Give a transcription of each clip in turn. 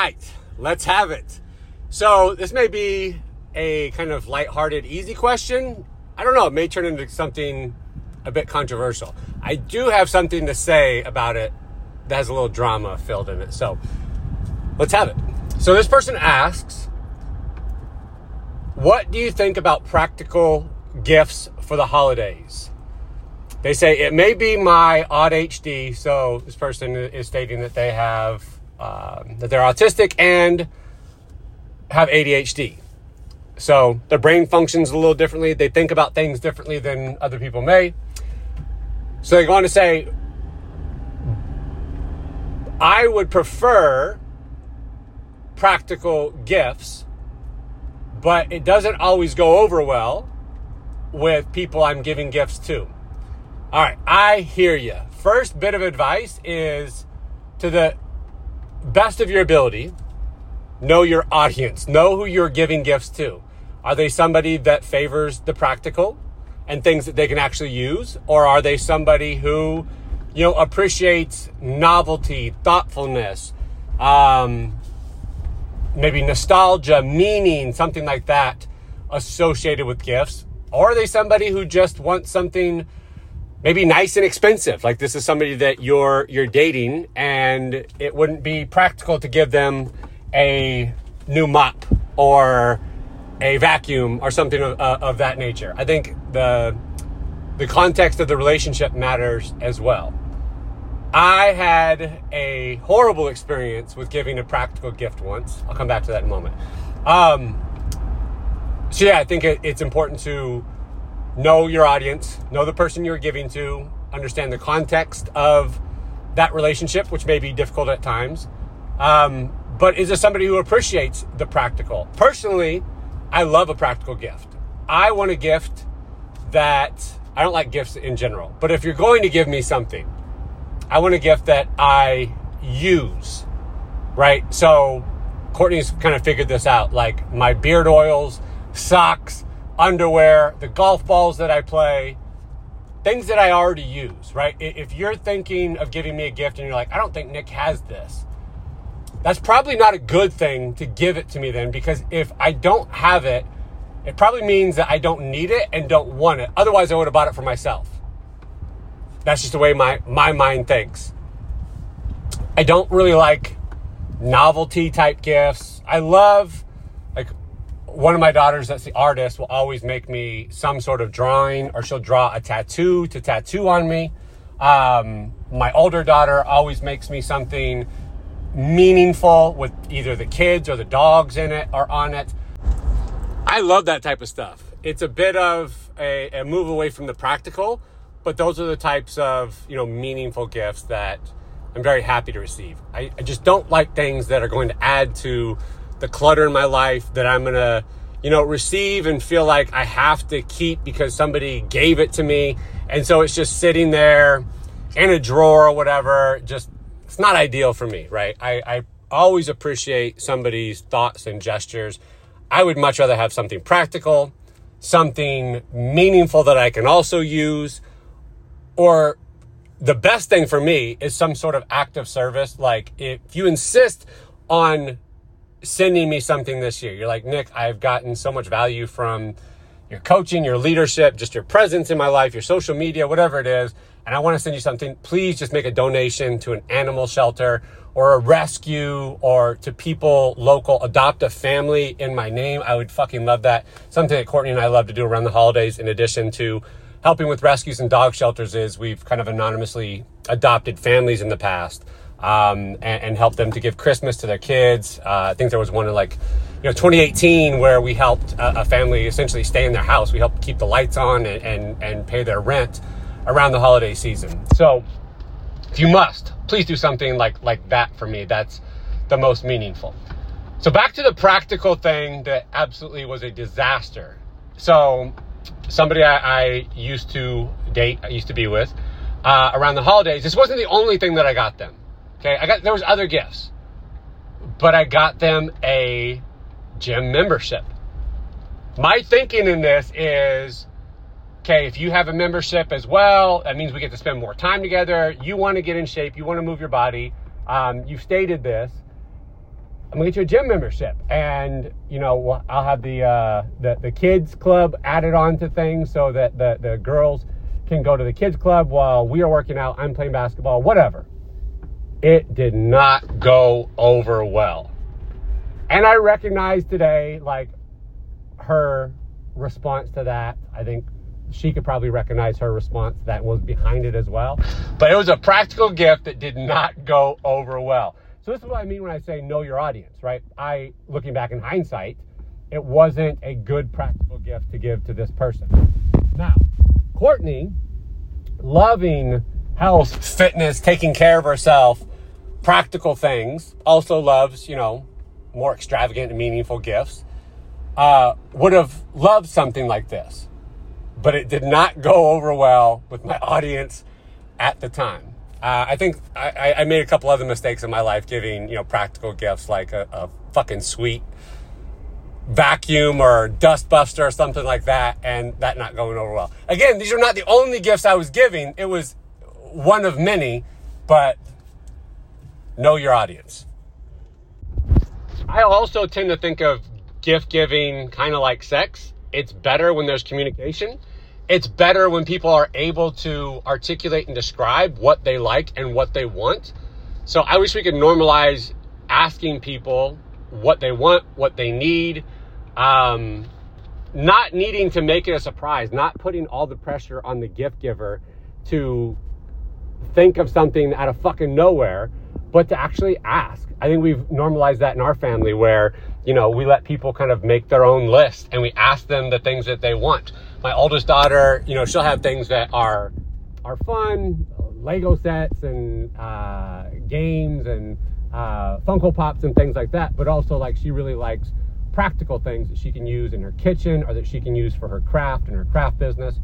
right, let's have it. So, this may be a kind of lighthearted, easy question. I don't know, it may turn into something a bit controversial. I do have something to say about it that has a little drama filled in it. So, let's have it. So, this person asks, What do you think about practical gifts for the holidays? They say it may be my ADHD. So, this person is stating that they have um, that they're autistic and have ADHD. So their brain functions a little differently. They think about things differently than other people may. So they go on to say, I would prefer practical gifts, but it doesn't always go over well with people I'm giving gifts to. All right, I hear you. First bit of advice is to the best of your ability, know your audience, know who you're giving gifts to. Are they somebody that favors the practical and things that they can actually use? Or are they somebody who, you know, appreciates novelty, thoughtfulness, um, maybe nostalgia, meaning, something like that associated with gifts? Or are they somebody who just wants something maybe nice and expensive. Like this is somebody that you're you're dating, and it wouldn't be practical to give them a new mop or a vacuum or something of, uh, of that nature. I think the the context of the relationship matters as well. I had a horrible experience with giving a practical gift once. I'll come back to that in a moment. Um, so yeah, I think it, it's important to know your audience, know the person you're giving to, understand the context of that relationship, which may be difficult at times. Um, but is it somebody who appreciates the practical? Personally, I love a practical gift. I want a gift that I don't like gifts in general, but if you're going to give me something, I want a gift that I use, right? So Courtney's kind of figured this out like my beard oils, socks, underwear, the golf balls that I play, things that I already use, right? If you're thinking of giving me a gift and you're like, I don't think Nick has this, that's probably not a good thing to give it to me then because if I don't have it, it probably means that I don't need it and don't want it. Otherwise, I would have bought it for myself. That's just the way my, my mind thinks. I don't really like novelty type gifts. I love one of my daughters that's the artist will always make me some sort of drawing or she'll draw a tattoo to tattoo on me. Um, my older daughter always makes me something meaningful with either the kids or the dogs in it or on it. I love that type of stuff. It's a bit of a, a move away from the practical but those are the types of you know meaningful gifts that i'm very happy to receive. I, I just don't like things that are going to add to the clutter in my life that I'm going to, you know, receive and feel like I have to keep because somebody gave it to me. And so it's just sitting there in a drawer or whatever. Just, it's not ideal for me, right? I, I always appreciate somebody's thoughts and gestures. I would much rather have something practical, something meaningful that I can also use, or the best thing for me is some sort of act of service. Like if you insist on sending me something this year. You're like, Nick, I've gotten so much value from your coaching, your leadership, just your presence in my life, your social media, whatever it is. And I want to send you something. Please just make a donation to an animal shelter or a rescue or to people local. Adopt a family in my name. I would fucking love that. Something that Courtney and I love to do around the holidays, in addition to helping with rescues and dog shelters, is we've kind of anonymously adopted families in the past um, and, and, help them to give Christmas to their kids. Uh, I think there was one in like, you know, 2018 where we helped a, a, family essentially stay in their house. We helped keep the lights on and, and, and pay their rent around the holiday season. So if you must, please do something like, like that for me. That's the most meaningful. So back to the practical thing that absolutely was a disaster. So somebody I, I used to date, I used to be with, uh, around the holidays, this wasn't the only thing that I got them. Okay, I got there was other gifts, but I got them a gym membership. My thinking in this is okay, if you have a membership as well, that means we get to spend more time together. You want to get in shape, you want to move your body. Um, you've stated this. I'm gonna get you a gym membership, and you know I'll have the uh, the the kids club added on to things so that the the girls can go to the kids club while we are working out. I'm playing basketball, whatever. It did not go over well, and I recognize today like her response to that. I think she could probably recognize her response that was behind it as well. But it was a practical gift that did not go over well. So this is what I mean when I say know your audience, right? I, looking back in hindsight, it wasn't a good practical gift to give to this person. Now, Courtney, loving health, fitness, taking care of herself, practical things, also loves, you know, more extravagant and meaningful gifts, uh, would have loved something like this. But it did not go over well with my audience at the time. Uh, I think I, I, made a couple other mistakes in my life giving, you know, practical gifts like a, a fucking sweet vacuum or dustbuster or something like that, and that not going over well. Again, these are not the only gifts I was giving. It was one of many, but know your audience. I also tend to think of gift giving kind of like sex. It's better when there's communication it's better when people are able to articulate and describe what they like and what they want. So I wish we could normalize asking people what they want, what they need, um, not needing to make it a surprise, not putting all the pressure on the gift giver to think of something out of fucking nowhere, but to actually ask. I think we've normalized that in our family where, you know, we let people kind of make their own list and we ask them the things that they want my oldest daughter, you know, she'll have things that are are fun, Lego sets and uh, games and uh, Funko Pops and things like that. But also, like, she really likes practical things that she can use in her kitchen or that she can use for her craft and her craft business.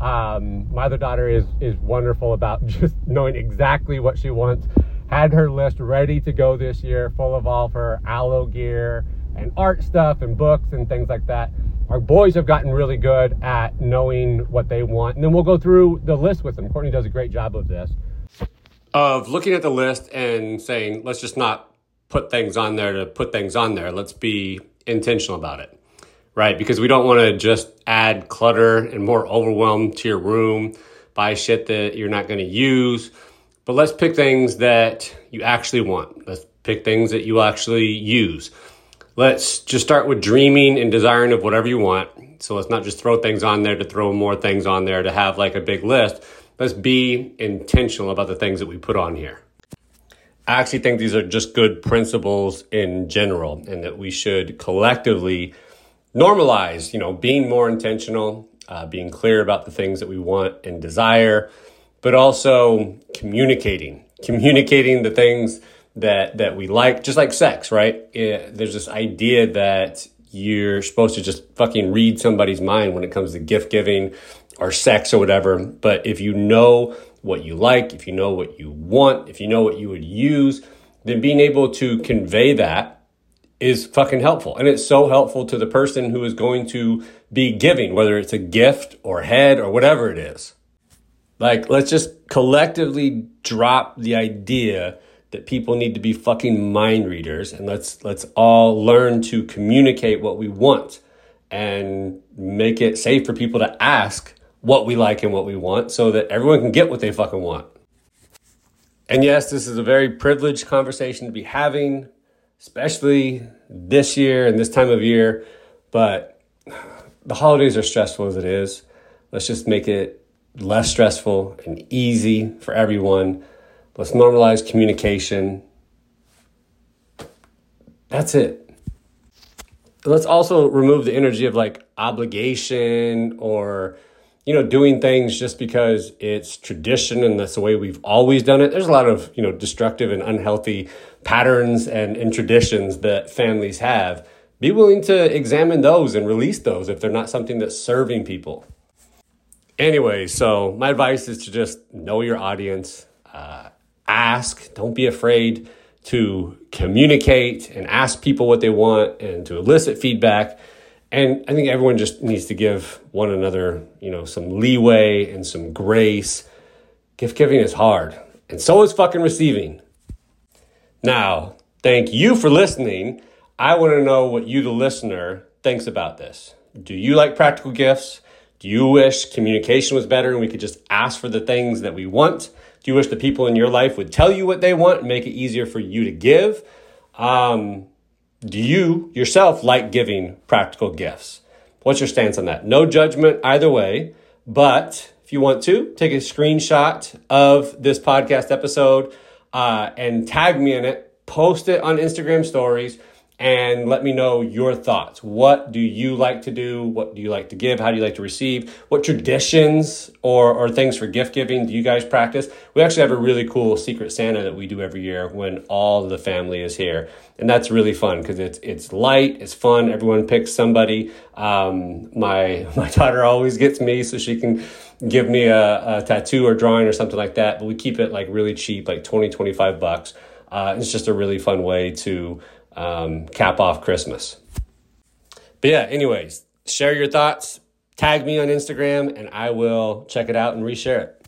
Um, my other daughter is is wonderful about just knowing exactly what she wants. Had her list ready to go this year, full of all of her aloe gear and art stuff and books and things like that. Our boys have gotten really good at knowing what they want. And then we'll go through the list with them. Courtney does a great job of this. Of looking at the list and saying, let's just not put things on there to put things on there. Let's be intentional about it, right? Because we don't want to just add clutter and more overwhelm to your room, buy shit that you're not going to use. But let's pick things that you actually want. Let's pick things that you actually use let's just start with dreaming and desiring of whatever you want. So let's not just throw things on there to throw more things on there to have like a big list. Let's be intentional about the things that we put on here. I actually think these are just good principles in general and that we should collectively normalize, you know, being more intentional, uh, being clear about the things that we want and desire, but also communicating, communicating the things that that we like, just like sex, right? It, there's this idea that you're supposed to just fucking read somebody's mind when it comes to gift giving or sex or whatever. But if you know what you like, if you know what you want, if you know what you would use, then being able to convey that is fucking helpful. And it's so helpful to the person who is going to be giving, whether it's a gift or head or whatever it is. Like, let's just collectively drop the idea that people need to be fucking mind readers and let's let's all learn to communicate what we want and make it safe for people to ask what we like and what we want so that everyone can get what they fucking want. And yes, this is a very privileged conversation to be having, especially this year and this time of year, but the holidays are stressful as it is. Let's just make it less stressful and easy for everyone Let's normalize communication. That's it. Let's also remove the energy of like obligation or, you know, doing things just because it's tradition and that's the way we've always done it. There's a lot of, you know, destructive and unhealthy patterns and, and traditions that families have. Be willing to examine those and release those if they're not something that's serving people. Anyway, so my advice is to just know your audience. Uh, ask, don't be afraid to communicate and ask people what they want and to elicit feedback. And I think everyone just needs to give one another, you know, some leeway and some grace. Gift giving is hard, and so is fucking receiving. Now, Thank you for listening. I want to know what you, the listener, thinks about this. Do you like practical gifts? Do you wish communication was better and we could just ask for the things that we want? Do you wish the people in your life would tell you what they want and make it easier for you to give? Um, do you yourself like giving practical gifts? What's your stance on that? No judgment either way, but if you want to, take a screenshot of this podcast episode uh, and tag me in it post it on Instagram stories and let me know your thoughts. What do you like to do? What do you like to give? How do you like to receive? What traditions or, or things for gift giving do you guys practice? We actually have a really cool Secret Santa that we do every year when all the family is here. And that's really fun because it's, it's light, it's fun. Everyone picks somebody. Um, my, my daughter always gets me so she can give me a, a tattoo or drawing or something like that. But we keep it like really cheap, like 20, 25 bucks. Uh, it's just a really fun way to um, cap off Christmas. But yeah, anyways, share your thoughts, tag me on Instagram, and I will check it out and reshare it.